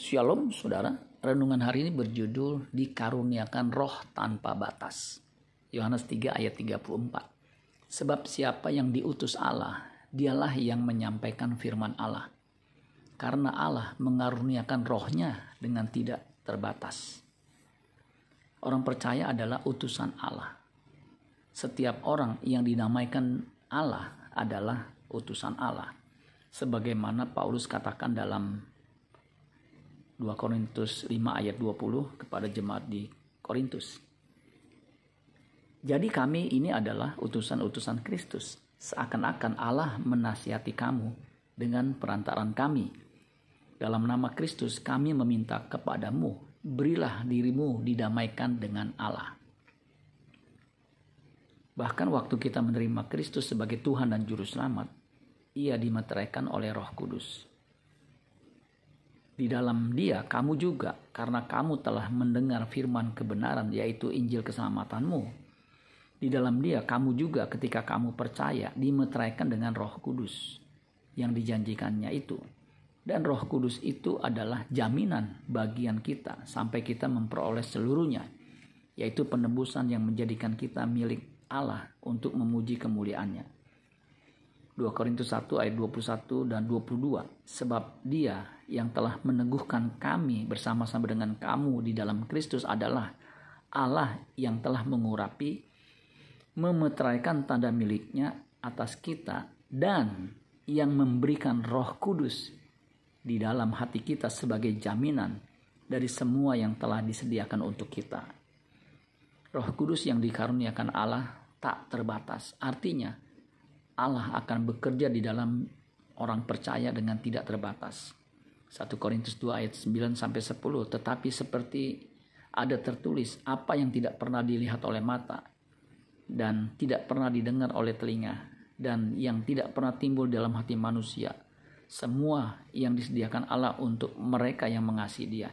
Shalom saudara, renungan hari ini berjudul Dikaruniakan roh tanpa batas. Yohanes 3 ayat 34. Sebab siapa yang diutus Allah, dialah yang menyampaikan firman Allah. Karena Allah mengaruniakan rohnya dengan tidak terbatas. Orang percaya adalah utusan Allah. Setiap orang yang dinamaikan Allah adalah utusan Allah sebagaimana Paulus katakan dalam 2 Korintus 5 ayat 20 kepada jemaat di Korintus. Jadi kami ini adalah utusan-utusan Kristus. Seakan-akan Allah menasihati kamu dengan perantaran kami. Dalam nama Kristus kami meminta kepadamu, berilah dirimu didamaikan dengan Allah. Bahkan waktu kita menerima Kristus sebagai Tuhan dan Juru Selamat, ia dimeteraikan oleh Roh Kudus. Di dalam Dia, kamu juga, karena kamu telah mendengar firman kebenaran, yaitu Injil keselamatanmu. Di dalam Dia, kamu juga, ketika kamu percaya, dimeteraikan dengan Roh Kudus yang dijanjikannya itu. Dan Roh Kudus itu adalah jaminan bagian kita sampai kita memperoleh seluruhnya, yaitu penebusan yang menjadikan kita milik Allah untuk memuji kemuliaannya. 2 Korintus 1 ayat 21 dan 22. Sebab dia yang telah meneguhkan kami bersama-sama dengan kamu di dalam Kristus adalah Allah yang telah mengurapi, memeteraikan tanda miliknya atas kita dan yang memberikan roh kudus di dalam hati kita sebagai jaminan dari semua yang telah disediakan untuk kita. Roh kudus yang dikaruniakan Allah tak terbatas. Artinya, Allah akan bekerja di dalam orang percaya dengan tidak terbatas. 1 Korintus 2 ayat 9 sampai 10 tetapi seperti ada tertulis apa yang tidak pernah dilihat oleh mata dan tidak pernah didengar oleh telinga dan yang tidak pernah timbul dalam hati manusia semua yang disediakan Allah untuk mereka yang mengasihi Dia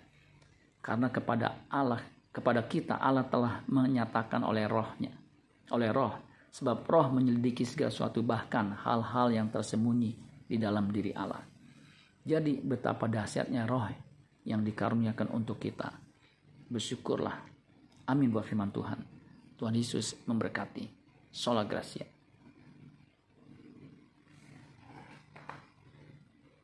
karena kepada Allah kepada kita Allah telah menyatakan oleh rohnya oleh roh Sebab roh menyelidiki segala sesuatu bahkan hal-hal yang tersembunyi di dalam diri Allah. Jadi betapa dahsyatnya roh yang dikaruniakan untuk kita. Bersyukurlah. Amin buat firman Tuhan. Tuhan Yesus memberkati. Sola Gracia.